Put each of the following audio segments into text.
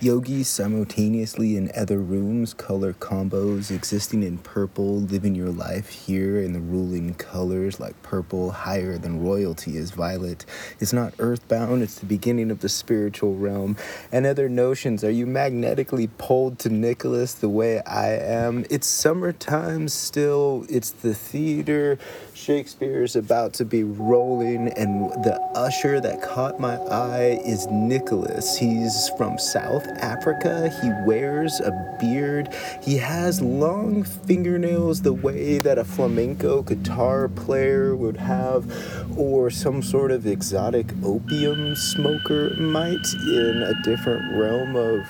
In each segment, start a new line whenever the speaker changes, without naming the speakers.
Yogis simultaneously in other rooms, color combos existing in purple, living your life here in the ruling colors like purple, higher than royalty is violet. It's not earthbound, it's the beginning of the spiritual realm. And other notions, are you magnetically pulled to Nicholas the way I am? It's summertime still, it's the theater. Shakespeare's about to be rolling, and the usher that caught my eye is Nicholas. He's from South Africa. He wears a beard. He has long fingernails the way that a flamenco guitar player would have, or some sort of exotic opium smoker might in a different realm of.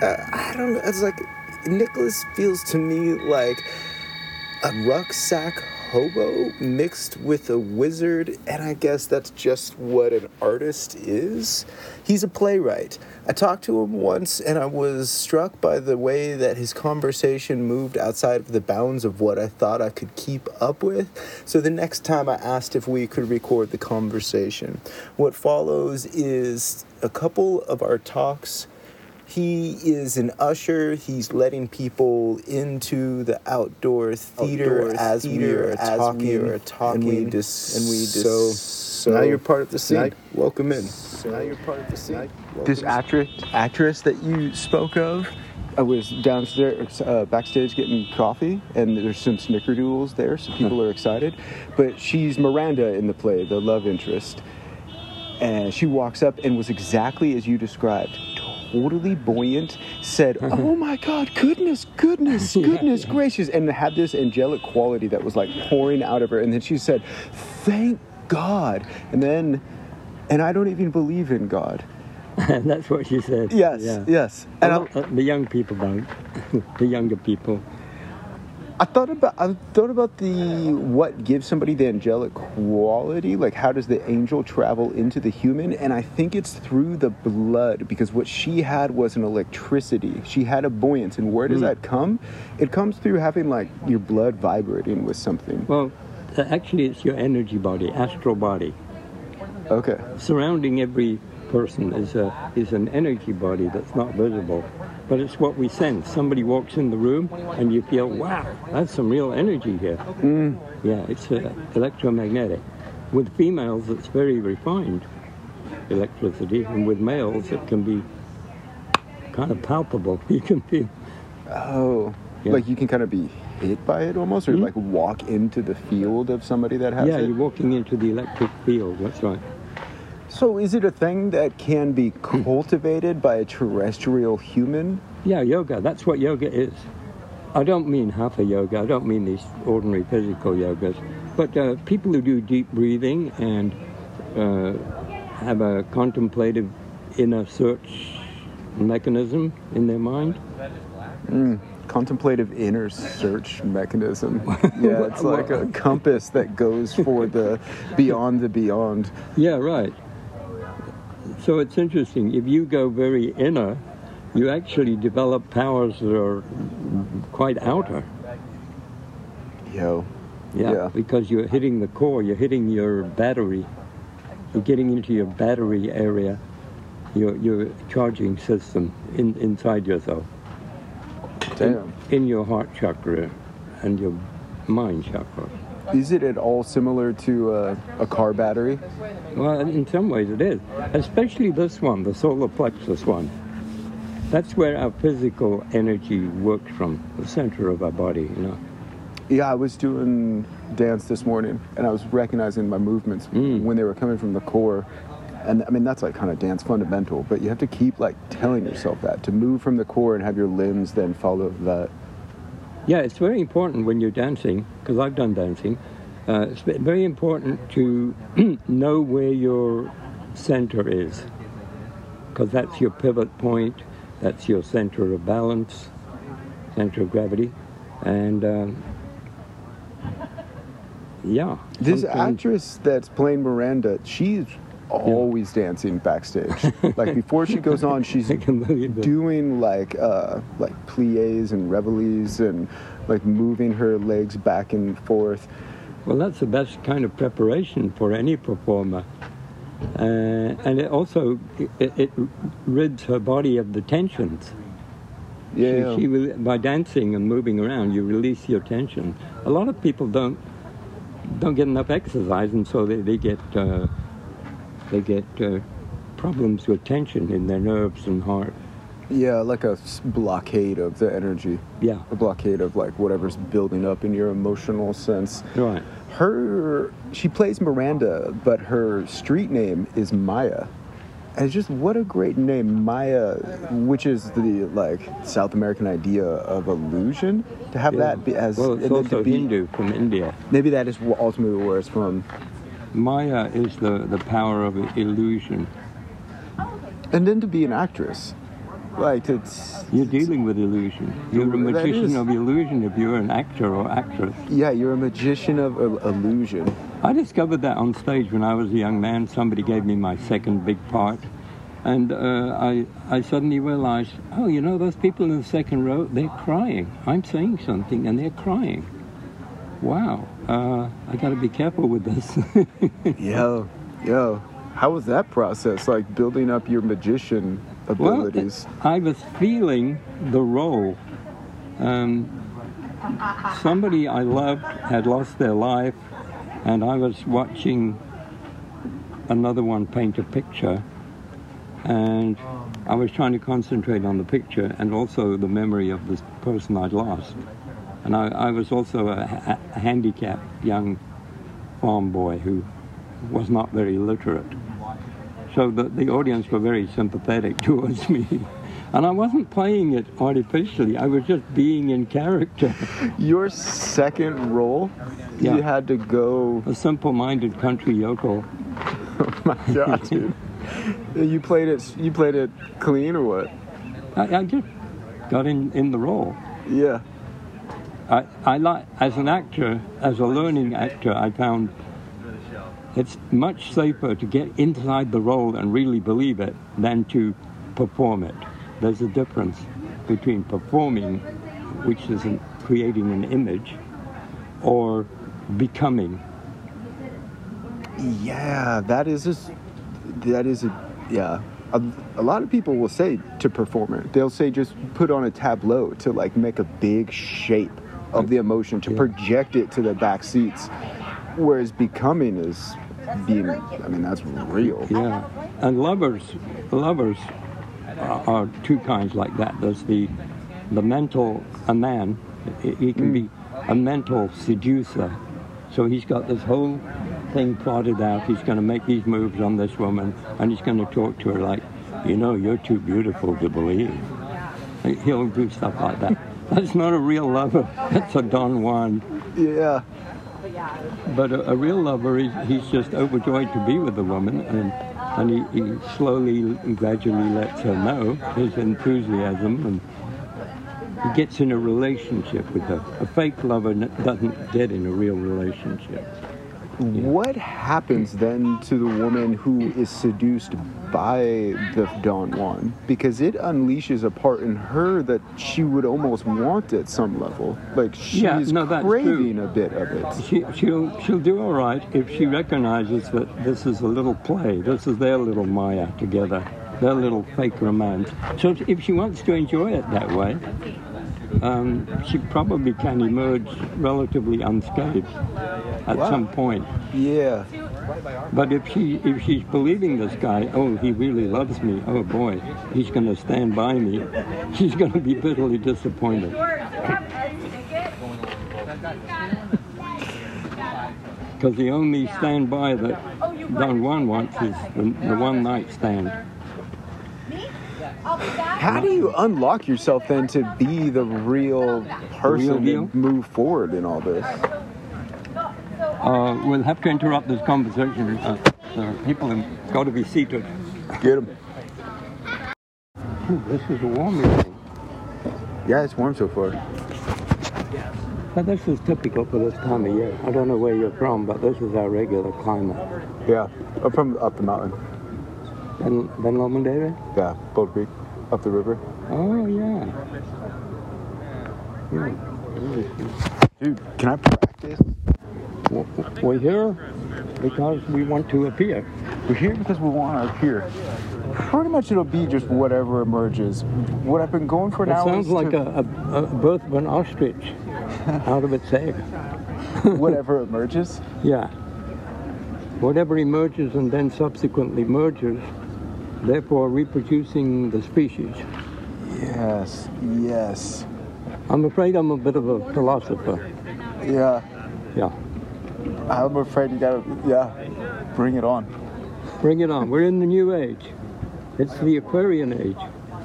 Uh, I don't know. It's like Nicholas feels to me like a rucksack hobo mixed with a wizard, and I guess that's just what an artist is. He's a playwright. I talked to him once, and I was struck by the way that his conversation moved outside of the bounds of what I thought I could keep up with. So the next time I asked if we could record the conversation. What follows is a couple of our talks he is an usher. He's letting people into the outdoor theater outdoor as theater, we are as talking, we are talking, and we just and we just so, so now you're part of the scene. Now, Welcome in. So now you're part of the scene.
This actress actress that you spoke of. I was downstairs, uh, backstage getting coffee, and there's some snickerdoodles there, so people are excited. But she's Miranda in the play, the love interest. And she walks up and was exactly as you described totally buoyant, said, mm-hmm. Oh my God, goodness, goodness, goodness gracious, and had this angelic quality that was like pouring out of her. And then she said, Thank God. And then, and I don't even believe in God.
And that's what she said.
Yes, yeah. yes.
And well, the young people don't. the younger people.
I thought about I thought about the what gives somebody the angelic quality, like how does the angel travel into the human? And I think it's through the blood because what she had was an electricity. She had a buoyance, and where does mm. that come? It comes through having like your blood vibrating with something.
Well, uh, actually, it's your energy body, astral body.
Okay.
Surrounding every person is a is an energy body that's not visible but it's what we sense. Somebody walks in the room and you feel, wow, that's some real energy here. Mm. Yeah, it's uh, electromagnetic. With females, it's very refined electricity, and with males, it can be kind of palpable. You can feel.
Oh, yeah. like you can kind of be hit by it almost, or mm-hmm. like walk into the field of somebody that has
yeah,
it?
Yeah, you're walking into the electric field. That's right.
So, is it a thing that can be cultivated by a terrestrial human?
Yeah, yoga. That's what yoga is. I don't mean hatha yoga. I don't mean these ordinary physical yogas. But uh, people who do deep breathing and uh, have a contemplative inner search mechanism in their mind.
Mm, contemplative inner search mechanism. Yeah, it's like a compass that goes for the beyond the beyond.
Yeah, right. So it's interesting. If you go very inner, you actually develop powers that are quite outer.
Yo.
Yeah, yeah, because you're hitting the core, you're hitting your battery, you're getting into your battery area, your, your charging system in, inside yourself.
Damn.
In, in your heart chakra and your mind chakra.
Is it at all similar to uh, a car battery?
Well, in some ways it is, especially this one, the solar plexus one. That's where our physical energy works from, the center of our body, you know.
Yeah, I was doing dance this morning, and I was recognizing my movements mm. when they were coming from the core. And I mean, that's like kind of dance fundamental, but you have to keep like telling yourself that to move from the core and have your limbs then follow that.
Yeah, it's very important when you're dancing, because I've done dancing. Uh, it's very important to know where your center is, because that's your pivot point, that's your center of balance, center of gravity, and um, yeah.
This actress that's playing Miranda, she's always dancing backstage. like before she goes on, she's doing like uh, like plies and relevés and like moving her legs back and forth.
Well, that's the best kind of preparation for any performer. Uh, and it also it, it rids her body of the tensions.
Yeah.
She, she by dancing and moving around, you release your tension. A lot of people don't don't get enough exercise, and so they, they get uh, they get uh, problems with tension in their nerves and heart.
yeah, like a blockade of the energy.
Yeah,
A blockade of like whatever's building up in your emotional sense.
right.
Her, she plays Miranda, but her street name is Maya. And it's just what a great name, Maya, which is the like South American idea of illusion. To have
Yeah.
that be as
well, it's also
be-
Hindu from India.
Maybe that is ultimately where it's from.
Maya is the, the power of illusion.
And then to be an actress, like it's
You're dealing with illusion. You're a magician of illusion if you're an actor or actress.
yeah, you're a magician of il- illusion.
I discovered that on stage when I was a young man. Somebody gave me my second big part. And uh, I, I suddenly realized, oh, you know, those people in the second row, they're crying. I'm saying something and they're crying. Wow, uh, I got to be careful with this.
Yo, yo, how was that process? Like building up your magician abilities? well.
I was feeling the role. Um, somebody I loved had lost their life, and I was watching another one paint a picture, and I was trying to concentrate on the picture and also the memory of this person I'd lost. And I, I was also a, a handicapped young farm boy who was not very literate. So the, the audience were very sympathetic towards me. And I wasn't playing it artificially, I was just being in character.
Your second role,
Yeah.
you had to go.
A simple minded country yokel.
Oh my god, dude! You played it. You played it clean or what?
I, I just got in, in the role.
Yeah.
I, like as an actor, as a learning actor, I found it's much safer to get inside the role and really believe it than to perform it. There's a difference between performing, which is in creating an image, or becoming.
Yeah, that is. That is a. Yeah. A, a lot of people will say to perform it. They'll say just put on a tableau to like make a big shape of the emotion to
Yeah.
project it to the back seats. Whereas becoming is being. I mean, that's real.
Yeah, and lovers, lovers are, are two kinds like that. There's the the mental a man. He he can mm. be a mental seducer. So he's got this whole thing plotted out. He's going to make these moves on this woman, and he's going to talk to her like, you know, you're too beautiful to believe. He'll do stuff like that. That's not a real lover. That's a Don Juan.
Yeah.
But a, a real lover, is, he's just overjoyed to be with the woman, and and he, he slowly and gradually lets her know his enthusiasm, and he gets in a relationship with her. A fake lover n- doesn't get in a real relationship.
What happens then to the woman who is seduced by the Don Juan? Because it unleashes a part in her that she would almost want at some level. Like she's
Yeah, no, that's true.
craving a bit of it.
She, she'll she'll do all right if she recognizes that this is a little play. This is their little Maya together, their little fake romance. So if- if she wants to enjoy it that way, um, she probably can emerge relatively unscathed at
Wow.
some point.
Yeah.
But if she if she's believing this guy, oh, he really loves me. Oh boy, he's going to stand by me. She's going to be bitterly disappointed. Because the only standby that Don Juan wants is the, the one night stand.
How do you unlock yourself then to be the real person
deal?
and move forward in all this?
Uh, we'll have to interrupt this conversation. Uh, there are people have got to be seated.
Get.
Ooh, this is a warm evening.
Yeah, it's warm so far.
But this is typical for this time of year. I don't know where you're from, but this is our regular climate.
Yeah. Up from up the mountain.
Ben, ben Lomond area?
Yeah, Boulder Creek. Up the river.
Oh, yeah. Yeah.
Dude, can I practice?
We're here because we want to appear.
We're here because we want to appear. Pretty much it'll be just whatever emerges. What I've been going for
That
now
sounds like
to-
a, a, a birth of an ostrich out of its egg.
whatever emerges.
Yeah. Whatever emerges and then subsequently merges, therefore reproducing the species.
Yes, yes.
I'm afraid I'm a bit of a philosopher.
Yeah,
Yeah.
I'm afraid you gotta, yeah, bring it on.
Bring it on. We're in the new age. It's the Aquarian age.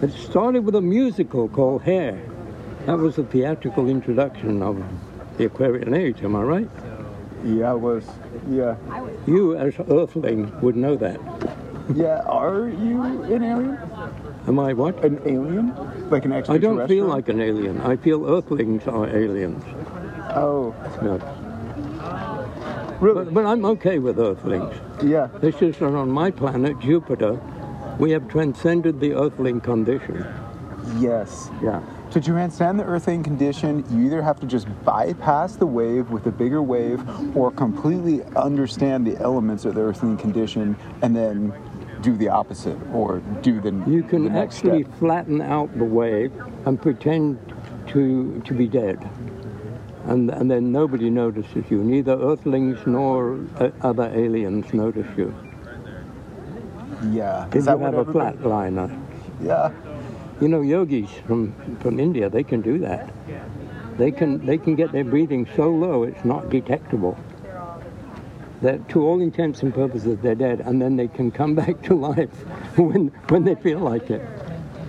It started with a musical called Hair. That was the theatrical introduction of the Aquarian age, am I right?
Yeah, it was. Yeah.
You, as Earthling, would know that.
Yeah, are you an alien?
Am I what?
An alien? Like an extraterrestrial?
I don't feel like an alien. I feel Earthlings are aliens.
Oh,
No.
Really?
But, but I'm okay with Earthlings.
Uh, yeah.
It's just that on my planet, Jupiter, we have transcended the Earthling condition.
Yes.
Yeah.
To transcend the earthling condition, you either have to just bypass the wave with a bigger wave or completely understand the elements of the earthling condition and then do the opposite or do the
You can
the
actually
step.
flatten out the wave and pretend to to be dead. And, and then nobody notices you. Neither Earthlings nor uh, other aliens notice you.
Yeah.
If you have a flatliner.
Yeah.
You know, yogis from, from India, they can do that. They can they can get their breathing so low it's not detectable. That to all intents and purposes they're dead, and then they can come back to life when when they feel like it,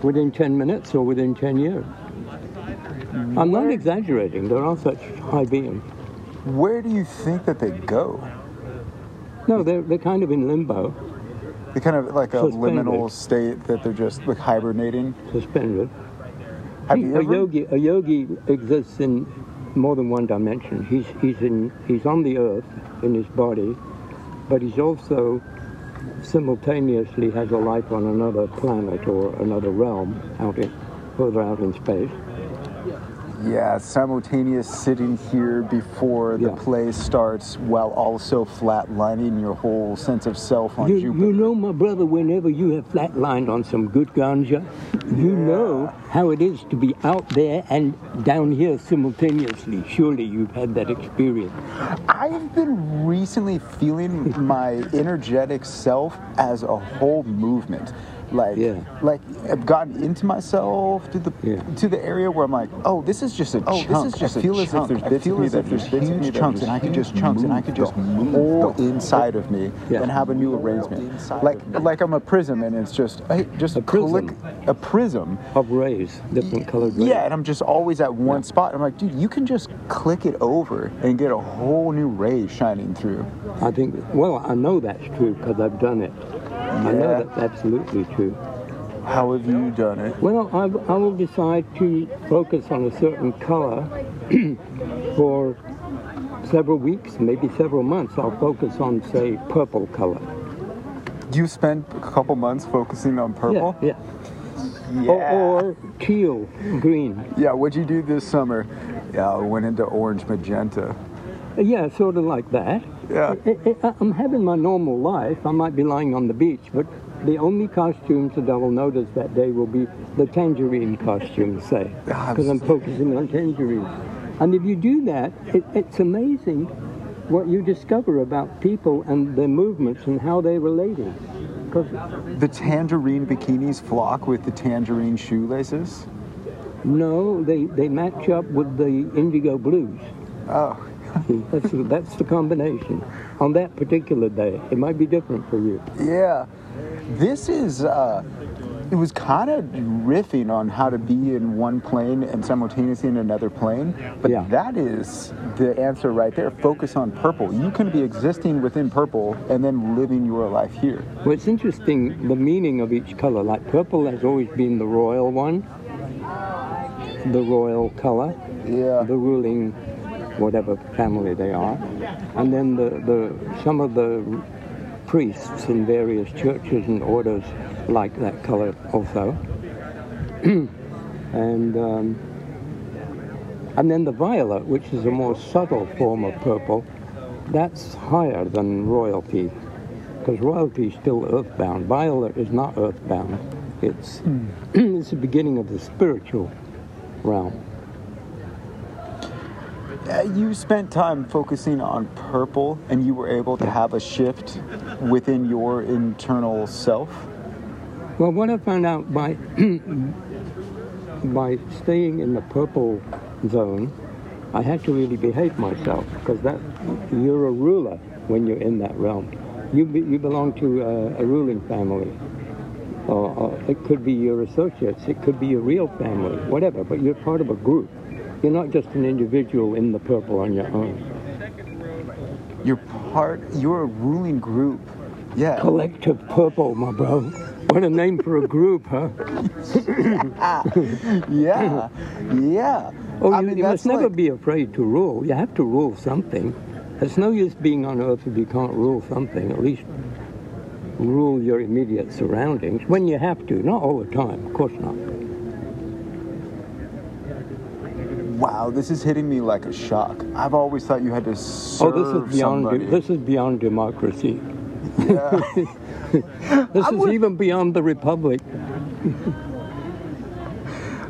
within 10 minutes or within 10 years. Mm-hmm. I'm not exaggerating. There are such high beings.
Where do you think that they go?
No, they're they're kind of in limbo,
They kind of like a
Suspended.
liminal state that they're just like hibernating.
suspended.
Have you
a
ever?
yogi a yogi exists in more than one dimension. He's he's in he's on the earth in his body, but he's also simultaneously has a life on another planet or another realm out in further out in space.
Yeah, simultaneous sitting here before the
Yeah.
play starts while also flatlining your whole sense of self on
You,
Jupiter.
you know, my brother, whenever you have flatlined on some good ganja, you know how it is to be out there and down here simultaneously. Surely you've had that experience.
I've been recently feeling my energetic self as a whole movement. Like,
Yeah.
like I've gotten into myself to the
Yeah.
to the area where I'm like, oh, this is just a
Oh,
chunk.
this is just
I
a
feel as if
chunk.
there's
I
bits
feel
of me
as
that
if there's
there's bits of me
huge chunks, and I could just chunks, and I could just move the
inside of me
Yeah.
and have a new arrangement. Like like I'm a prism, and it's just hey, just
A prism?
click a prism.
Of rays, different colored rays.
Yeah, and I'm just always at one spot. I'm like, dude, you can just click it over and get a whole new ray shining through.
I think, well, I know that's true because I've done it. I know
Yeah.
that's absolutely true.
How have you done it?
Well, I, I will decide to focus on a certain color for several weeks, maybe several months. I'll focus on, say, purple color.
Do you spent a couple months focusing on purple.
Yeah, yeah. Or, or teal, green.
Yeah, what'd you do this summer? Yeah, I went into orange magenta.
Yeah, sort of like that.
Yeah.
I'm having my normal life. I might be lying on the beach, but the only costumes that I will notice that day will be the tangerine costumes, say, because I'm focusing on tangerines. And if you do that, it, it's amazing what you discover about people and their movements and how they're relating. Because
The tangerine bikinis flock with the tangerine shoelaces.
no, they, they match up with the indigo blues.
Oh,
That's, that's the combination. On that particular day, it might be different for you.
yeah. This is, uh, it was kind of riffing on how to be in one plane and simultaneously in another plane. But
Yeah.
that is the answer right there. Focus on purple. You can be existing within purple and then living your life here.
Well, it's interesting the meaning of each color. Like purple has always been the royal one, the royal color,
Yeah.
the ruling whatever family they are, and then the, the some of the priests in various churches and orders like that color also, and um, and then the violet, which is a more subtle form of purple, that's higher than royalty. because royalty is still earthbound. Violet is not earthbound. It's it's the beginning of the spiritual realm.
Uh, you spent time focusing on purple, and you were able to have a shift within your internal self.
Well, what I found out by by staying in the purple zone, I had to really behave myself because that you're a ruler when you're in that realm. You be, you belong to a, a ruling family, or, or it could be your associates, it could be your real family, whatever. But you're part of a group. You're not just an individual in the purple on your own.
You're part. You're a ruling group. Yeah.
Collective purple, my bro. What a name for a group, huh?
Yeah. Yeah.
Oh,
I
you,
mean,
you must never
like-
be afraid to rule. You have to rule something. It's no use being on earth if you can't rule something. At least rule your immediate surroundings when you have to. Not all the time, of course not.
Wow, this is hitting me like a shock. I've always thought you had to serve Oh,
this is beyond.
somebody.
This is beyond democracy.
Yeah.
This
I
is
would-
even beyond the republic.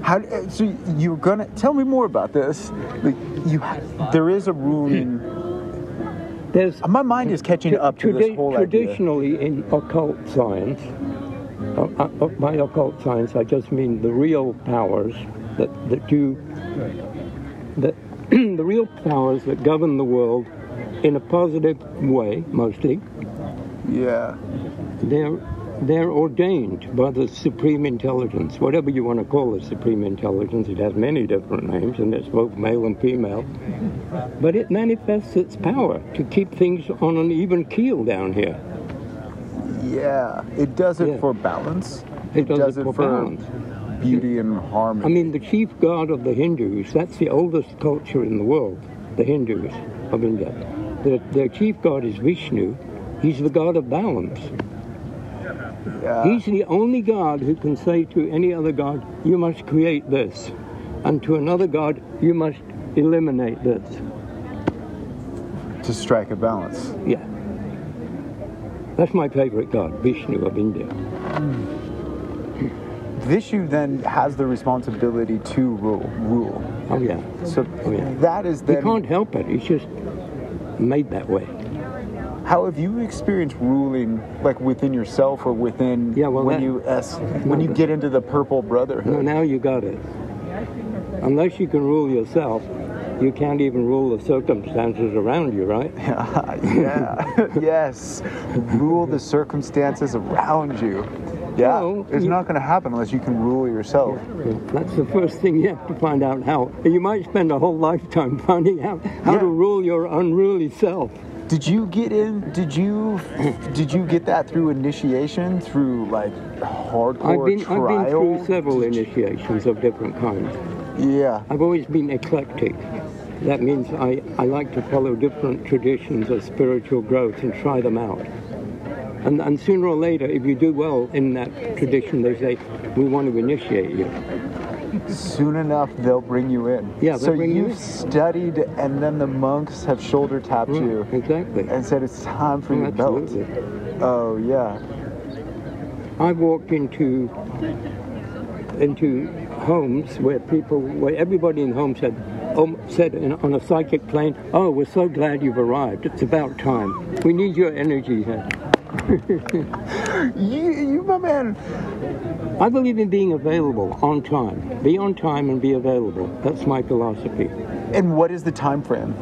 How? So you're gonna tell me more about this? Like you, there is a ruling.
There's
My mind is catching up to this
Tradi-
whole idea.
traditionally in occult science, uh, uh, uh, by occult science, I just mean the real powers that that do that the real powers that govern the world in a positive way, mostly.
Yeah.
They're they're ordained by the supreme intelligence, whatever you want to call the supreme intelligence. It has many different names, and it's both male and female. But it manifests its power to keep things on an even keel down here.
Yeah. It does it
Yeah.
for balance.
It does, it for, balance.
Beauty and harmony.
I mean, the chief god of the Hindus, that's the oldest culture in the world, the Hindus of India. Their, their chief god is Vishnu. He's the god of balance.
yeah.
He's the only god who can say to any other god, you must create this. And to another god, you must eliminate this.
to strike a balance.
Yeah. That's my favorite god, Vishnu of India. Hmm.
Vishnu then has the responsibility to rule. Rule.
Oh, yeah.
So
Oh, yeah.
that is
He
then.
can't help it. He's just made that way.
How have you experienced ruling, like within yourself or within
Yeah, well,
when
that-
you es- when you get into the Purple
No,
Brotherhood?
now you got it. Unless you can rule yourself, you can't even rule the circumstances around you, right?
yeah. yes. Rule the circumstances around you. Yeah.
Well,
it's
you-
not going to happen unless you can rule yourself.
That's the first thing you have to find out how. You might spend a whole lifetime finding out how to rule your unruly self.
Did you get in? Did you did you get that through initiation? Through like hardcore
I've been I've been through several initiations of different kinds.
Yeah.
I've always been eclectic. That means I, I like to follow different traditions of spiritual growth and try them out. And, and sooner or later, if you do well in that tradition, they say, we want to initiate you.
Soon enough, they'll bring you in.
Yeah,
So
you
you've
in.
studied, and then the monks have shoulder tapped mm, you
Exactly.
and said it's time for oh, your
Absolutely.
belt. Oh yeah.
I've walked into into homes where people, where everybody in homes home said, oh, said in, on a psychic plane, "Oh, we're so glad you've arrived. It's about time. We need your energy here."
You, you, my man.
I believe in being available on time. Be on time and be available. That's my philosophy.
And what is the time frame?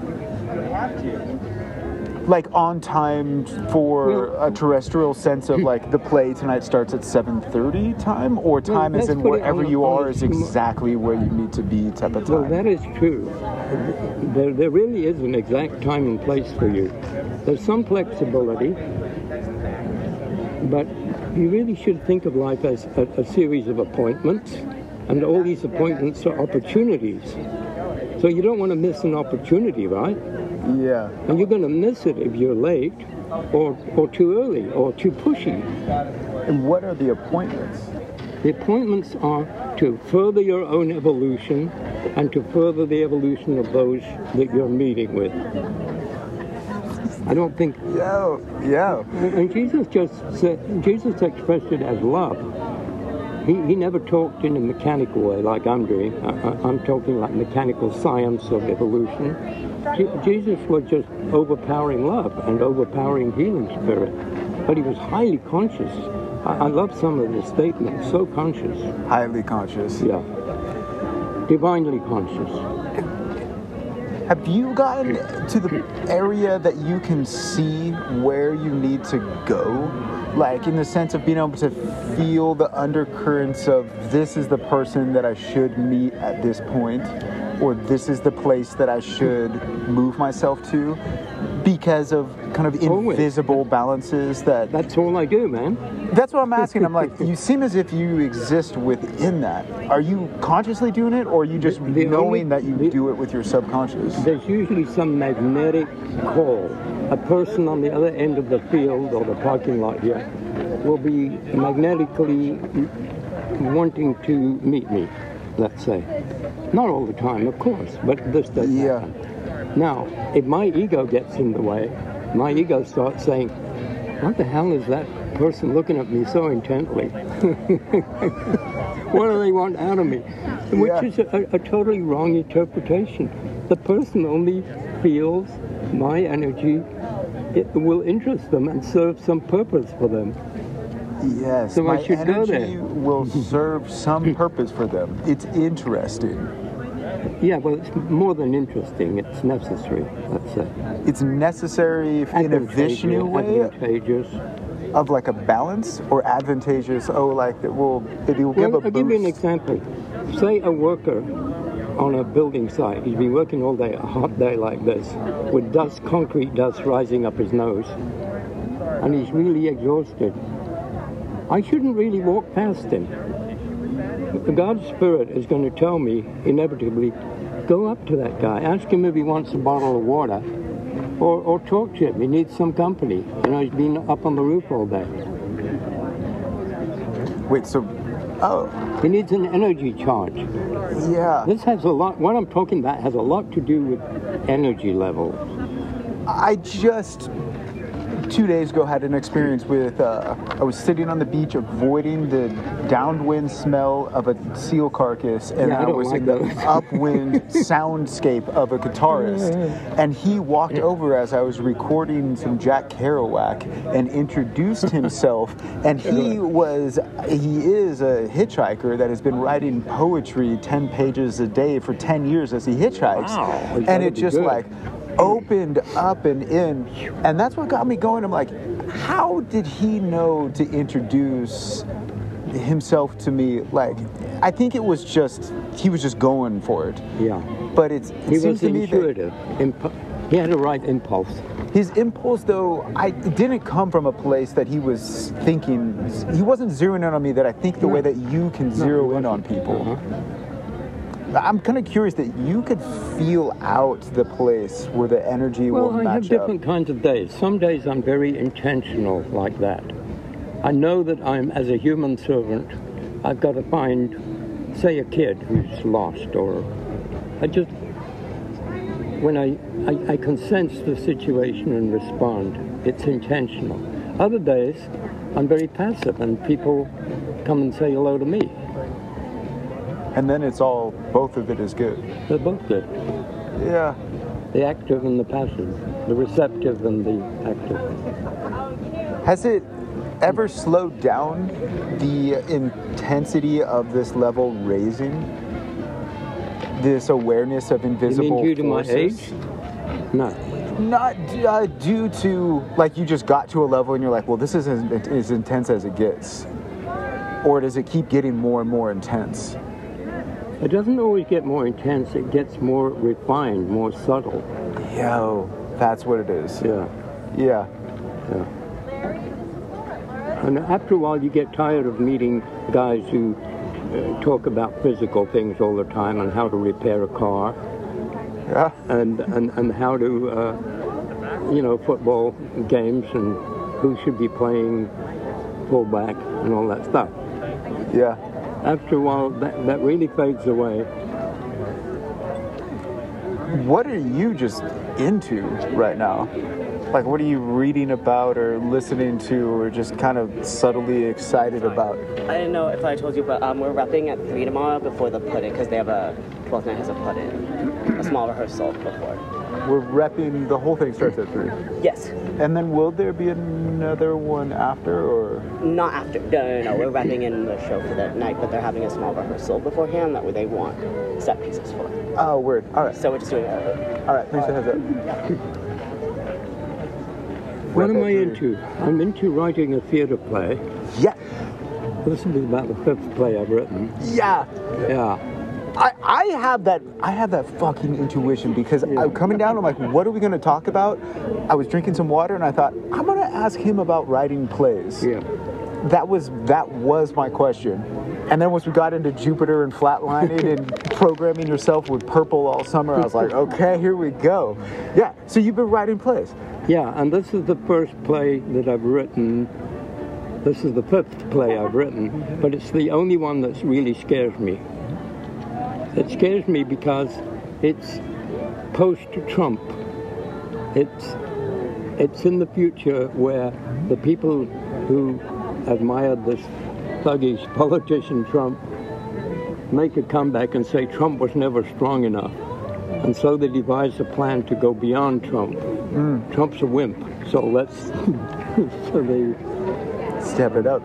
Like on time for
Well-
a terrestrial sense of like the play tonight starts at 7:30 time, or time is in wherever you are is exactly where you need to be type of
Well,
time.
that is true. There, there really is an exact time and place for you. There's some flexibility, but you really should think of life as a, a series of appointments, and all these appointments are opportunities. So you don't want to miss an opportunity, right?
yeah.
And you're going to miss it if you're late, or or too early, or too pushy.
And what are the appointments?
The appointments are to further your own evolution and to further the evolution of those that you're meeting with. I don't think.
Yeah, yeah.
And Jesus just said, Jesus expressed it as love. He, he never talked in a mechanical way like I'm doing. I, I'm talking like mechanical science of evolution. Je- Jesus was just overpowering love and overpowering healing spirit. But he was highly conscious. I, I love some of the statements, so conscious.
Highly conscious.
Yeah. Divinely conscious.
Have you gotten to the area that you can see where you need to go? Like, in the sense of being able to feel the undercurrents of this is the person that I should meet at this point, or this is the place that I should move myself to because of kind of
Always.
invisible balances that
That's all I do, man.
That's what I'm asking. I'm like, you seem as if you exist within that. Are you consciously doing it, or are you just
The- the
knowing
only-
that you
the-
do it with your subconscious?
There's usually some magnetic call. A person on the other end of the field or the parking lot here will be magnetically wanting to meet me, let's say. Not all the time, of course, but this does
Yeah.
happen. Now, if my ego gets in the way, my ego starts saying, what the hell is that person looking at me so intently? what do they want out of me? Which
Yeah.
is a, a totally wrong interpretation. The person only feels my energy it will interest them and serve some purpose for them.
Yes,
So
my energy
there.
will serve some purpose for them. It's interesting.
Yeah, well, it's more than interesting. It's necessary.
It's necessary in a Vishnu way
Advantageous.
of like a balance, or advantageous. Oh, like it will it will give
Well,
a
I'll give you an example. Say a worker on a building site, he's been working all day, a hot day like this, with dust, concrete dust rising up his nose, and he's really exhausted. I shouldn't really walk past him. God's Spirit is going to tell me, inevitably, go up to that guy, ask him if he wants a bottle of water, or, or talk to him. He needs some company. You know, he's been up on the roof all day.
Wait, so oh
He needs an energy charge.
yeah,
This has a lot, what I'm talking about has a lot to do with energy levels.
I just two days ago had an experience with. Uh, I was sitting on the beach, avoiding the downwind smell of a seal carcass, and
Yeah, I
I, was
like
in the upwind soundscape of a guitarist. And he walked over as I was recording some Jack Kerouac and introduced himself. and he was, he is a hitchhiker that has been writing poetry ten pages a day for ten years as he hitchhikes.
Wow,
and it just
good.
like opened up and in and that's what got me going i'm like how did he know to introduce himself to me like i think it was just he was just going for it
Yeah.
but it's it
He
seems
was
to me that
intuitive. Impu- he had a right impulse.
his impulse though i didn't come from a place that he was thinking he wasn't zeroing in on me that i think the way that you can zero in on people
Uh-huh.
I'm kind of curious that you could feel out the place where the energy was.
Well,
will
I have
up
different kinds of days. Some days I'm very intentional like that. I know that I'm, as a human servant, I've got to find, say, a kid who's lost, or I just, when I, I, I can sense the situation and respond, it's intentional. Other days, I'm very passive, and people come and say hello to me.
And then it's all both of it is good
They're both good.
yeah
The active and the passive, the receptive and the active.
Has it ever slowed down the intensity of this level raising? This awareness of
You
invisible
mean due to my
forces?
age? No.
Not uh, due to like you just got to a level and you're like, well, this isn't as intense as it gets, or does it keep getting more and more intense?
It doesn't always get more intense, it gets more refined, more subtle.
Yo, that's what it is.
Yeah,
Yeah.
yeah. And after a while, you get tired of meeting guys who uh, talk about physical things all the time and how to repair a car
Yeah.
and, and, and how to, uh, you know, football games and who should be playing fullback and all that stuff.
Yeah.
After a while, that, that really fades away.
What are you just into right now? Like, what are you reading about or listening to or just kind of subtly excited about?
I didn't know if I told you, but um, we're repping at 3 tomorrow before the put in because they have a 12th night has a put in. A small rehearsal before.
We're repping, the whole thing starts at 3.
Yes.
And then will there be another one after or?
Not after. No, no, no. We're wrapping in the show for that night, but they're having a small rehearsal beforehand that they want set pieces for.
Oh, word. All right.
So we're just doing a.
All right. Thanks for the heads up.
What am I into? I'm into writing a theatre play.
Yeah.
This will be about the fifth play I've written.
Yeah.
Yeah.
I, have that I have that fucking intuition because I'm coming down. I'm like, what are we going to talk about? I was drinking some water and I thought I'm going to ask him about writing plays.
Yeah.
That was that was my question. And then once we got into Jupiter and flatlining and programming yourself with purple all summer, I was like, okay, here we go. Yeah. So you've been writing plays.
Yeah, and this is the first play that I've written. This is the fifth play I've written, but it's the only one that really scares me. It scares me because it's post-Trump. It's it's in the future where the people who admired this thuggish politician Trump make a comeback and say Trump was never strong enough. And so they devise a plan to go beyond Trump. Hmm. Trump's a wimp, so let's. so they.
Step it up.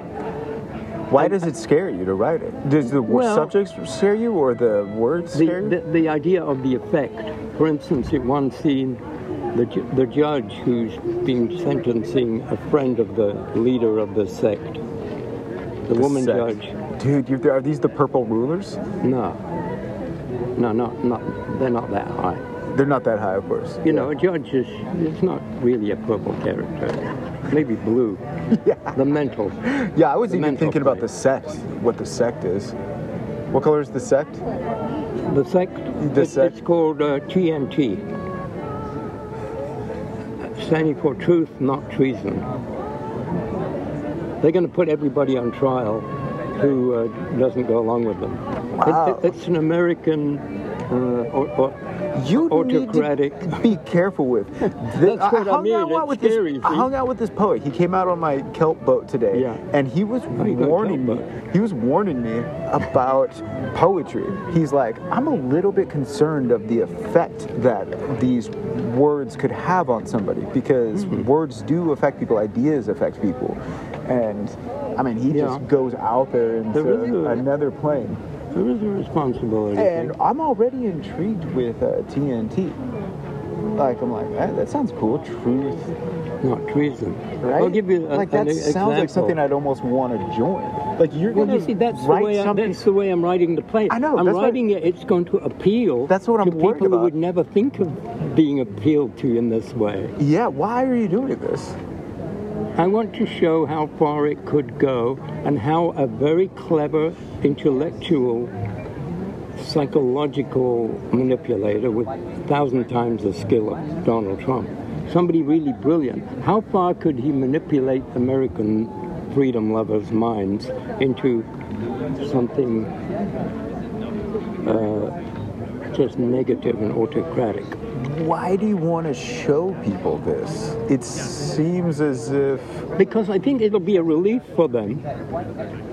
Why does it scare you to write it? Does the
Well-
subjects scare you or the words scare
The,
you?
the, the idea of the effect. For instance, in one scene, the, ju- the judge who's been sentencing a friend of the leader of the sect, the, woman
sect.
judge.
Dude, you, are these the purple rulers?
No. No, not, not, they're not that high.
They're not that high, of course.
You know, a judge is it's not really a purple character. Maybe blue.
Yeah.
The mental.
Yeah, I was
The
even
mental
thinking about the sect, what the sect is. What color is the sect?
The sect,
The
it's,
sect?
it's called uh, TNT. Standing for Truth, Not Treason. They're going to put everybody on trial who uh, doesn't go along with them. It-
Wow.
it- it's an American uh, or, or
You
autocratic.
need to be careful with. This,
That's what I
hung
mean,
Out
it's
with
scary,
this, I hung out with this poet. He came out on my kelp boat today,
Yeah.
and he was warning me.
boat?
He was warning me about poetry. He's like, I'm a little bit concerned of the effect that these words could have on somebody because
Mm-hmm.
words do affect people, ideas affect people, and I mean, he
Yeah.
just goes out there into
a-
another plane.
There is a responsibility.
And I'm already intrigued with uh, TNT. Like I'm like that, that sounds cool. Truth,
not treason.
right?
I'll give you a,
like
an
that sounds like something I'd almost want to join. Like you're
Well,
gonna
you see, that's the way I, that's the way I'm writing the play.
I know,
I'm
that's what-
writing it. It's going to appeal.
That's what I'm
to people who would never think of being appealed to in this way.
yeah, why are you doing this?
I want to show how far it could go and how a very clever, intellectual, psychological manipulator with a thousand times the skill of Donald Trump, somebody really brilliant, how far could he manipulate American freedom lovers' minds into something uh, just negative and autocratic?
Why do you want to show people this? It seems as if
Because I think it'll be a relief for them.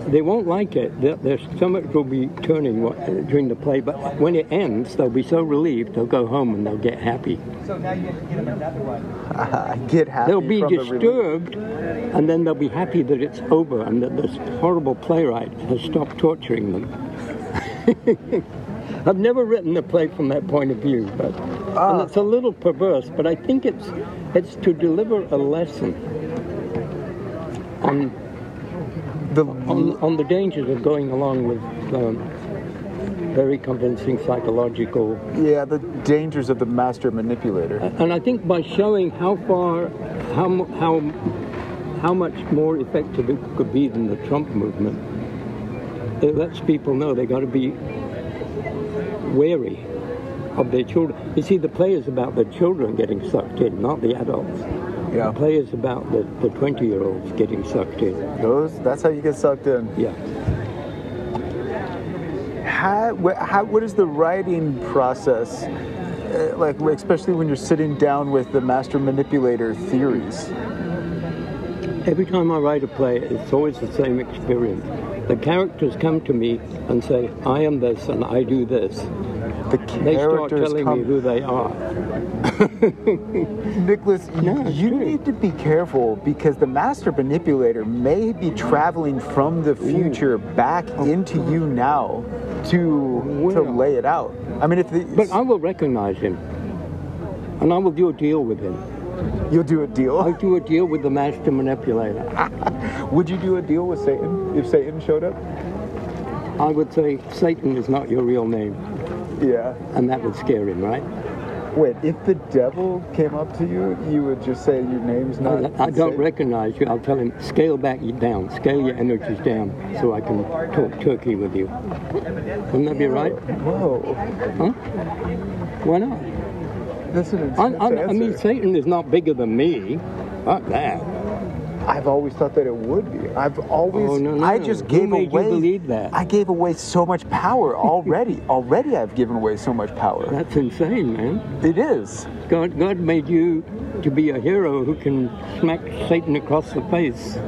They won't like it. Their, their stomach will be turning during the play, but when it ends, they'll be so relieved they'll go home and they'll get happy.
I get them another one. Uh, get happy.
They'll be
from the
disturbed, and then they'll be happy that it's over and that this horrible playwright has stopped torturing them. I've never written a play from that point of view, but and it's a little perverse. But I think it's it's to deliver a lesson on
The
on, on the dangers of going along with um, very convincing psychological.
yeah, the dangers of the master manipulator.
And I think by showing how far, how how how much more effective it could be than the Trump movement, it lets people know they got to be wary of their children. You see, the play is about the children getting sucked in, not the adults.
Yeah.
The play is about the, the 20 year olds getting sucked in.
Those. That's how you get sucked in.
Yeah.
how, how, what is the writing process? uh, like especially when you're sitting down with the master manipulator theories?
Every time I write a play, it's always the same experience. The characters come to me and say, I am this and I do this.
The
They start telling
come.
me who they are.
Nicholas,
No,
you
true.
need to be careful because the master manipulator may be traveling from the future back oh, into you now to to lay it out. I mean, if the,
But I will recognize him. And I will do a deal with him.
You'll do a deal,
I'll do a deal with the master manipulator.
would you do a deal with Satan if Satan showed up?
I would say, Satan is not your real name.
Yeah.
And that would scare him, right?
Wait, if the devil came up to you, you would just say your name's not.
I, I don't
Satan?
recognize you. I'll tell him, scale back you down, scale your energies down so I can talk turkey with you. Wouldn't that be right?
Whoa,
Huh? Why not?
That's an
I, I, I mean. Satan is not bigger than me. Not that.
I've always thought that it would be. I've always.
Oh, no, no.
I just
Who
gave
made you
away.
believe that?
I gave away so much power already. already, I've given away so much power.
That's insane, man.
It is.
God, God made you to be a hero who can smack Satan across the face.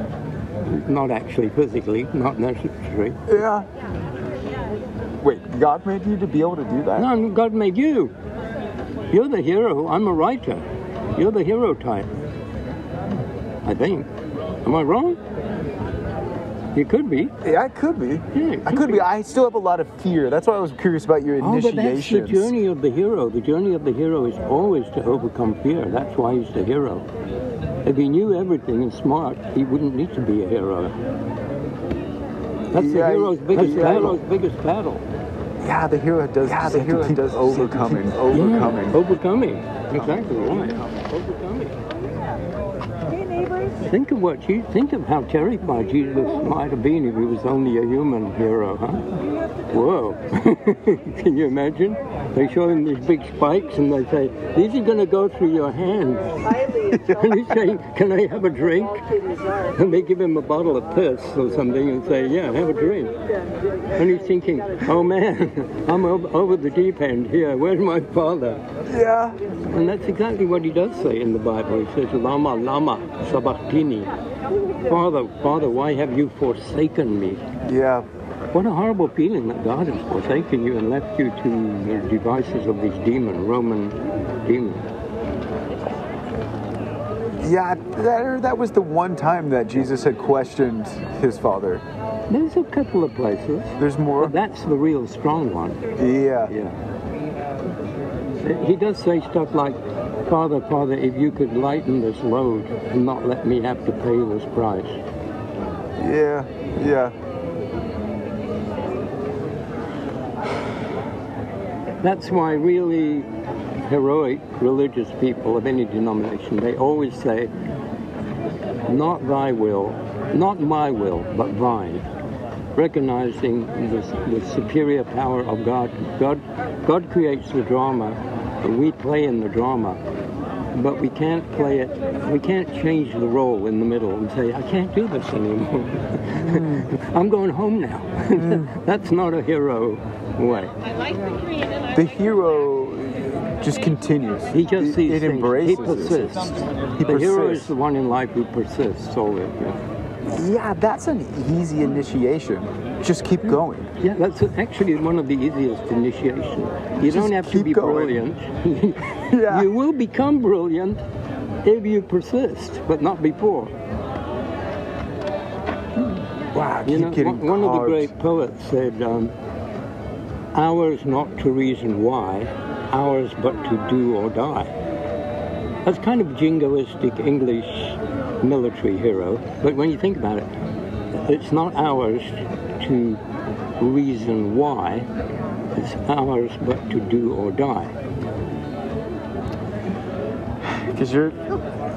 Not actually physically, not necessary.
Yeah. Wait, God made you to be able to do that?
No, God made you. You're the hero. I'm a writer. You're the hero type. I think. Am I wrong? You could be.
Yeah, I could be.
Yeah, it
I
could
could be.
be.
I still have a lot of fear. That's why I was curious about your
Oh, but that's the journey of the hero. The journey of the hero is always to overcome fear. That's why he's the hero. If he knew everything and smart, he wouldn't need to be a hero. That's the hero's biggest
yeah.
battle. Biggest battle.
Yeah, the hero does. Yeah, the hero does overcoming, overcoming.
Yeah, overcoming. Exactly right. Overcoming. Think of what you think of how terrified Jesus might have been if he was only a human hero, huh? Whoa! Can you imagine? They show him these big spikes and they say, "These are going to go through your hands." and he's saying, "Can I have a drink?" And they give him a bottle of piss or something and say, "Yeah, have a drink." And he's thinking, "Oh man, I'm over, the deep end here. Where's my father?"
Yeah.
And that's exactly what he does say in the Bible. He says, Lama, Lama, Sabachthani. Father, Father, why have you forsaken me?
Yeah.
What a horrible feeling that God has forsaken you and left you to the devices of these demon, Roman demons.
Yeah, that, that was the one time that Jesus had questioned his father.
There's a couple of places,
There's more.
that's the real strong one.
Yeah.
Yeah. He does say stuff like, Father, Father, if you could lighten this load and not let me have to pay this price.
Yeah. Yeah.
That's why really heroic religious people of any denomination, they always say, not thy will, not my will, but thine. Recognizing the, the superior power of God. God. God creates the drama, we play in the drama. But we can't play it, we can't change the role in the middle and say, I can't do this anymore. Hmm. I'm going home now. Hmm. That's not a hero way.
Like The hero just continues.
He just
it,
sees
it
things.
embraces
He
it.
persists.
He
the hero is the one in life who persists always. Yeah,
Yeah, that's an easy initiation. Just keep going.
yeah that's actually one of the easiest initiations. You
Just
don't have to be
going.
brilliant.
Yeah.
You will become brilliant if you persist, but not before.
Wow,
You know, one of the great poets said, um, "Ours not to reason why, ours but to do or die." That's kind of jingoistic English military hero, but when you think about it, it's not ours to reason why, it's ours but to do or die.
because you're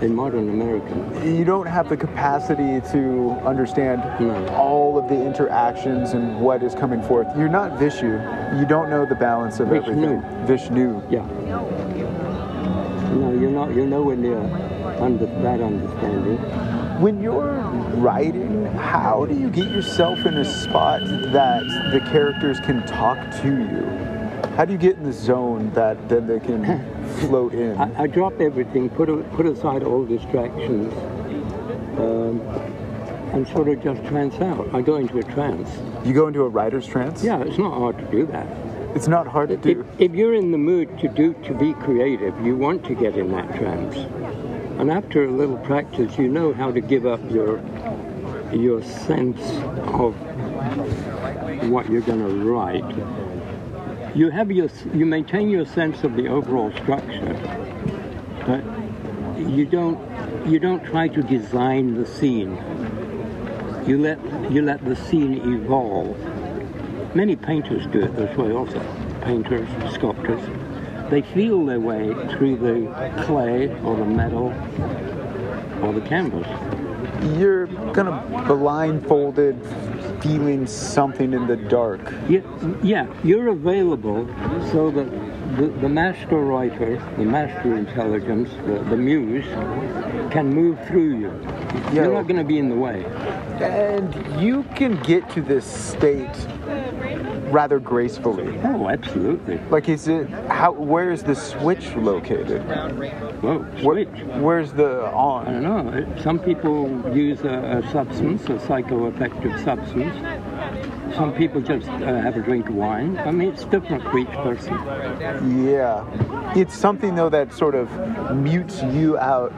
In modern American,
you don't have the capacity to understand
No.
all of the interactions and what is coming forth. You're not Vishnu. You don't know the balance of
Vishnu.
everything. Vishnu.
yeah. No, you're not. You're nowhere near under that understanding.
When you're writing, how do you get yourself in a spot that the characters can talk to you? How do you get in the zone that then they can float in?
I, I drop everything, put a, put aside all distractions, um, and sort of just trance out. I go into a trance.
You go into a writer's trance?
Yeah, it's not hard to do that.
It's not hard to
If,
do.
if you're in the mood to do to be creative, you want to get in that trance. And after a little practice, you know how to give up your your sense of what you're going to write. You have your you maintain your sense of the overall structure, but you don't you don't try to design the scene. You let you let the scene evolve. Many painters do it this way also. Painters, sculptors. They feel their way through the clay or the metal or the canvas.
You're kind of blindfolded, feeling something in the dark.
Yeah, yeah, you're available so that the, the master writer, the master intelligence, the, the muse, can move through you.
Yeah.
You're not going to be in the way.
And you can get to this state rather gracefully.
Oh, absolutely.
Like, is it how? Where is the switch located?
Whoa,
Where- where's the on?
I don't know. Some people use a, a substance, a psychoaffective substance. Some people just uh, have a drink of wine. I mean, it's different for each person.
Yeah, it's something though that sort of mutes you out.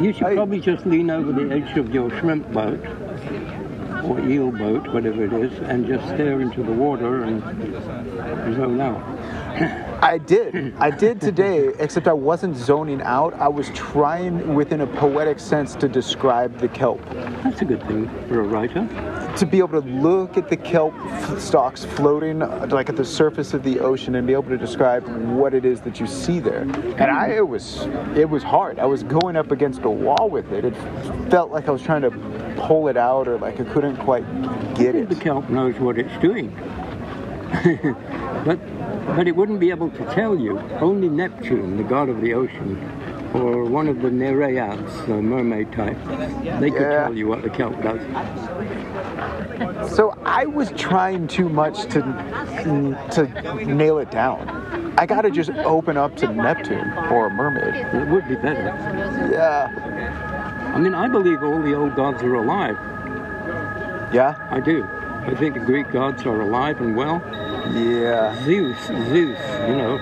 You should
I-
probably just lean over the edge of your shrimp boat or eel boat, whatever it is, and just stare into the water and zone out.
I did. I did today, except I wasn't zoning out. I was trying, within a poetic sense, to describe the kelp.
That's a good thing for a writer.
To be able to look at the kelp stalks floating, uh, like at the surface of the ocean, and be able to describe what it is that you see there. And I, it was, it was hard. I was going up against a wall with it. It felt like I was trying to pull it out, or like I couldn't quite get it.
The kelp knows what it's doing. but but it wouldn't be able to tell you. Only Neptune, the god of the ocean, or one of the Nereids, the mermaid type, they could
Yeah.
tell you what the kelp does.
So I was trying too much to to nail it down. I gotta just open up to Neptune or a mermaid.
It would be better.
Yeah.
I mean, I believe all the old gods are alive.
Yeah?
I do. I think the Greek gods are alive and well.
Yeah.
Zeus, Zeus, you know,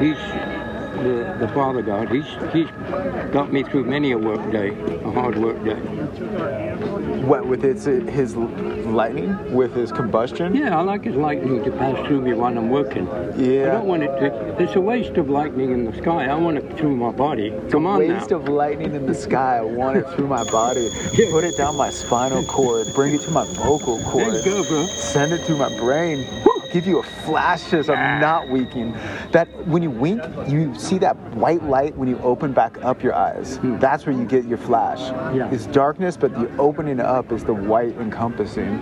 he's the, the father god. He's he's got me through many a work day, a hard work day.
What with its his lightning, with his combustion?
Yeah, I like his lightning to pass through me when I'm working.
Yeah.
I don't want it to. It's a waste of lightning in the sky. I want it through my body. Come on
Waste
now.
of lightning in the sky. I want it through my body. Put it down my spinal cord. Bring it to my vocal
There
cord.
you go, bro.
Send it through my brain. Give you a flash as I'm not winking. That when you wink, you see that white light when you open back up your eyes. That's where you get your flash.
Yeah.
It's darkness, but the opening up is the white encompassing.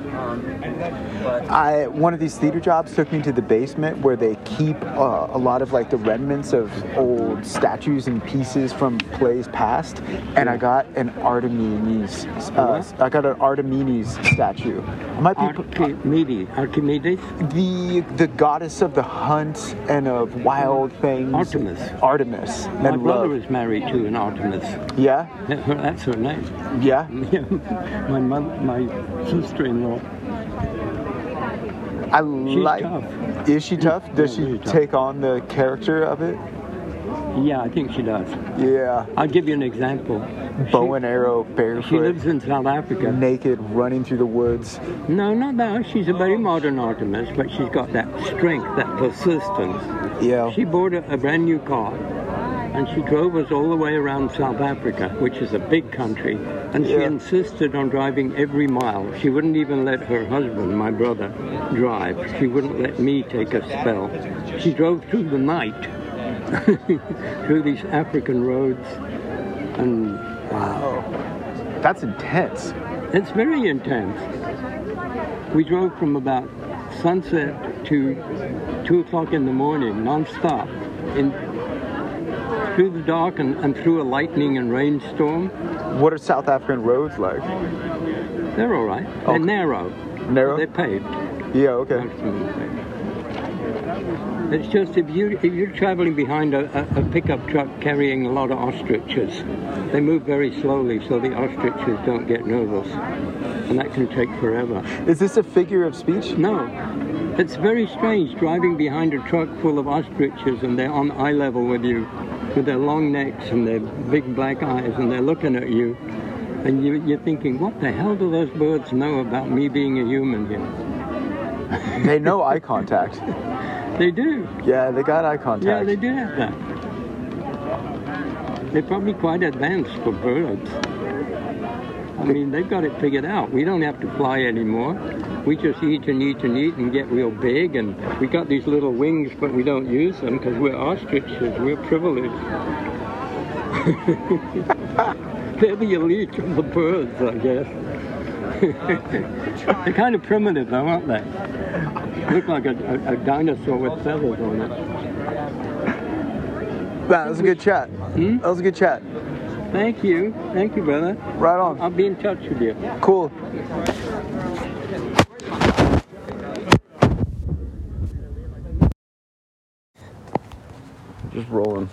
I one of these theater jobs took me to the basement where they keep uh, a lot of like the remnants of old statues and pieces from plays past, and I got an Artemis. Uh, I got an Artemis statue. I might be
Archimedes. Archimedes.
the the goddess of the hunt and of wild things.
Artemis.
Artemis.
My
and
brother
love.
is married to an Artemis.
Yeah,
That's her name.
yeah.
My mother, my sister-in-law.
I
She's
like.
tough.
Is she tough? Does
Yeah,
she
really tough.
take on the character of it?
Yeah, I think she does.
Yeah.
I'll give you an example.
Bow
She-
and arrow,
She
barefoot,
lives in South Africa.
naked, running through the woods.
No, not that. She's a very modern Artemis, but she's got that strength, that persistence.
Yeah.
She bought a, a brand new car, and she drove us all the way around South Africa, which is a big country, and she
Yeah.
insisted on driving every mile. She wouldn't even let her husband, my brother, drive. She wouldn't let me take a spell. She drove through the night, through these African roads, and
That's intense.
It's very intense. We drove from about sunset to two o'clock in the morning, non-stop, in through the dark and, and through a lightning and rainstorm.
What are South African roads like?
They're all right. They're
Okay.
narrow.
Narrow?
They're paved.
Yeah, okay.
Most of them are paved. It's just if you if you're traveling behind a, a, a pickup truck carrying a lot of ostriches, they move very slowly so the ostriches don't get nervous, and that can take forever.
Is this a figure of speech?
No, it's very strange driving behind a truck full of ostriches and they're on eye level with you, with their long necks and their big black eyes, and they're looking at you, and you, you're thinking, what the hell do those birds know about me being a human here?
They know eye contact.
They do.
Yeah, they got eye contact.
Yeah, they do have that. They're probably quite advanced for birds. I mean, they've got it figured out. We don't have to fly anymore. We just eat and eat and eat and get real big, and we got these little wings, but we don't use them because we're ostriches. We're privileged. They're the elite of the birds, I guess. They're kind of primitive, though, aren't they? Look like a, a, a dinosaur with feathers on it.
That was a good chat.
Hmm?
That was a good chat.
Thank you. Thank you, brother.
Right on.
I'll be in touch with you.
Cool. Just rolling.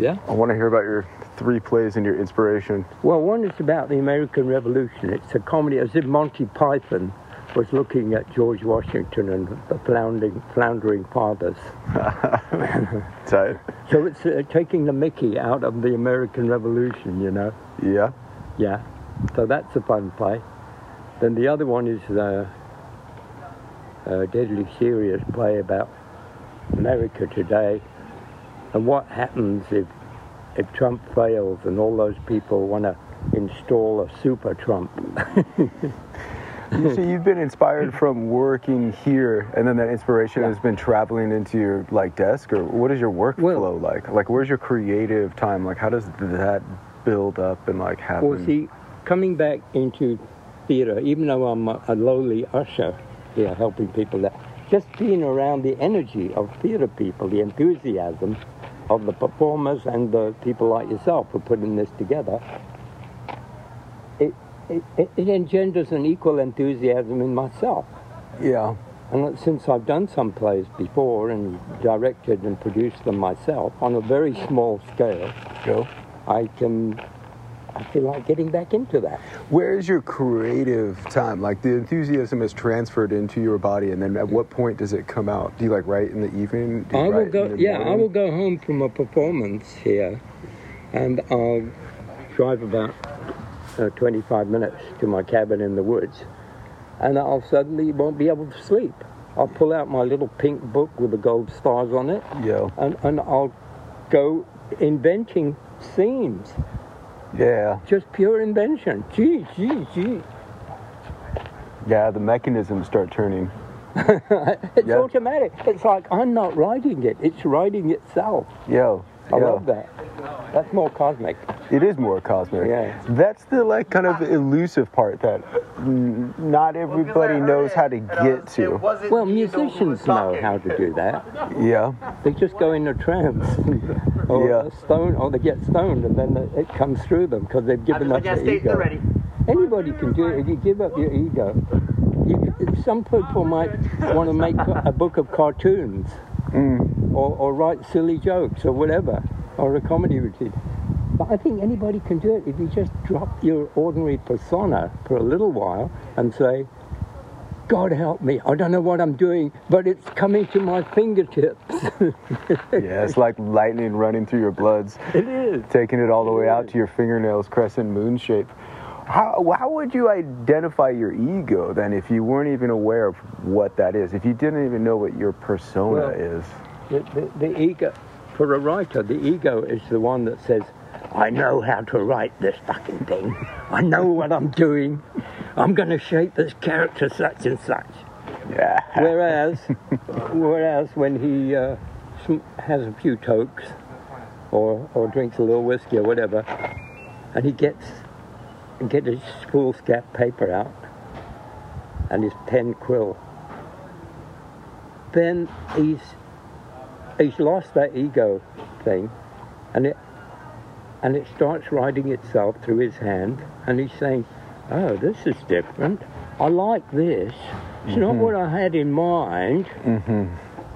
Yeah?
I want to hear about your three plays and your inspiration.
Well, one is about the American Revolution. It's a comedy as if Monty Python was looking at George Washington and the floundering, floundering fathers.
Tight.
So it's uh, taking the Mickey out of the American Revolution, you know?
Yeah.
Yeah. So that's a fun play. Then the other one is uh, a deadly serious play about America today and what happens if if Trump fails and all those people want to install a super Trump.
You see, you've been inspired from working here, and then that inspiration has been traveling into your like desk, or what is your workflow
Well-
like? Like, where's your creative time? Like, how does that build up and like happen?
Well, see, coming back into theatre, even though I'm a, a lowly usher here helping people, that just being around the energy of theatre people, the enthusiasm of the performers and the people like yourself who are putting this together, it, it, it, engenders an equal enthusiasm in myself.
yeah.
And since I've done some plays before and directed and produced them myself on a very small scale,
Go.
I can, I feel like getting back into that.
Where's your creative time? Like, the enthusiasm is transferred into your body, and then at what point does it come out? Do you like write in the evening? Do you
I will go. Yeah, I will go home from a performance here, and I'll drive about uh, 25 minutes to my cabin in the woods, and I'll suddenly won't be able to sleep. I'll pull out my little pink book with the gold stars on it,
Yeah.
and, and I'll go inventing scenes.
Yeah.
Just pure invention. Gee, gee, gee.
Yeah. The mechanisms start turning.
It's
Yeah.
automatic. It's like I'm not writing it; it's writing itself.
Yo.
I
yo.
love that. That's more cosmic.
It is more cosmic.
Yeah.
That's the like kind of elusive part that not everybody knows how to get to.
Well, musicians know how to do that.
Yeah.
They just go in a trance, or
Yeah.
Uh, stone, or they get stoned, and then it comes through them because they've given up their ego. Anybody can do it if you give up your ego. You, some people might want to make a book of cartoons, mm. or, or write silly jokes, or whatever, or a comedy routine. But I think anybody can do it if you just drop your ordinary persona for a little while and say, God help me, I don't know what I'm doing, but it's coming to my fingertips.
Yeah. It's like lightning running through your bloods,
it is.
taking it all the way out to your fingernails, crescent moon shape. How, how would you identify your ego then if you weren't even aware of what that is? If you didn't even know what your persona
Well-
is?
The, the, the ego, for a writer, the ego is the one that says, I know how to write this fucking thing. I know what I'm doing. I'm going to shape this character such and such.
Yeah.
Whereas, whereas when he uh, has a few tokes, or or drinks a little whiskey or whatever, and he gets get his foolscap paper out and his pen quill, then he's he's lost that ego thing, and it and it starts writing itself through his hand, and he's saying, "Oh, this is different. I like this. It's not mm-hmm. what I had in mind." Mm-hmm.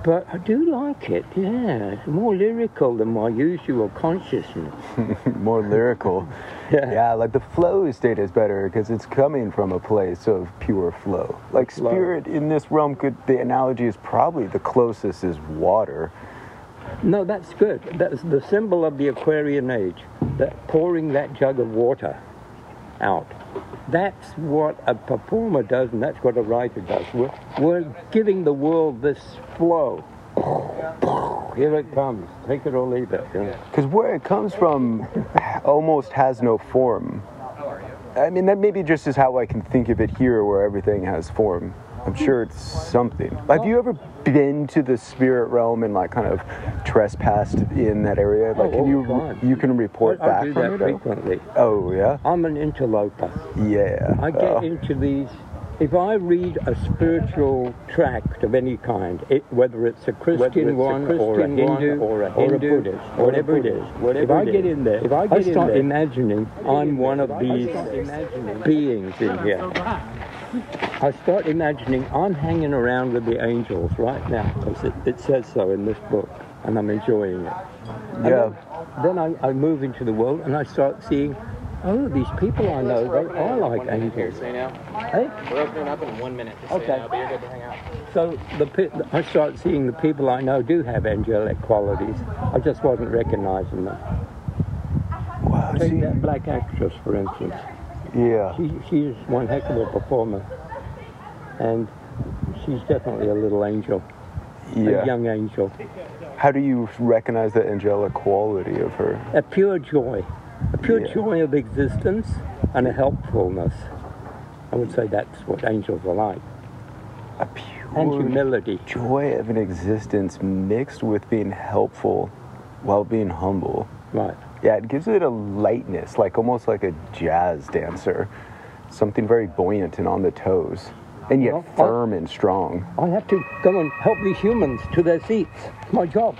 But I do like it, yeah. It's more lyrical than my usual consciousness.
More lyrical.
Yeah.
Yeah, like the flow state is better because it's coming from a place of pure flow. Like
Flow.
spirit in this realm could the analogy is probably the closest is water.
No, that's good. That's the symbol of the Aquarian age. That pouring that jug of water out. That's what a performer does, and that's what a writer does. We're, we're giving the world this flow. Here it comes. Take it or leave it. you know.
Because where it comes from almost has no form. I mean, that maybe just is how I can think of it here, where everything has form. I'm sure it's something. Have you ever been to the spirit realm and like kind of trespassed in that area? Like,
Oh,
can you you can report
I, I
back
do
from
that
it?
frequently.
Oh yeah,
I'm an interloper.
yeah.
I get
Oh.
into these. If I read a spiritual tract of any kind, it, whether it's a Christian,
it's a
one, or a
Christian one,
Hindu
or a
or a
Hindu,
Buddhist,
or a
whatever it is,
whatever
if I get in there,
if I get in
start
there-
imagining I'm one of these beings in here. I start imagining I'm hanging around with the angels right now because it, it says so in this book, and I'm enjoying it. And
Yeah.
Then, then I, I move into the world and I start seeing, oh, these people I know, they are like angels.
Say now.
Hey?
We're opening up in one minute. Just
Okay.
now, but you're good to hang out.
So the pe- I start seeing the people I know do have angelic qualities. I just wasn't recognizing them.
Wow,
Take
see,
that black actress, for instance.
yeah.
She, she's one heck of a performer. And she's definitely a little angel, a young angel.
How do you recognize the angelic quality of her?
A pure joy, a pure
Yeah.
joy of existence and a helpfulness. I would say that's what angels are like.
A pure And
humility.
joy of an existence mixed with being helpful while being humble.
Right.
Yeah, it gives it a lightness, like almost like a jazz dancer. Something very buoyant and on the toes, and yet
Well, I-
firm and strong.
I have to go and help these humans to their seats. It's my job.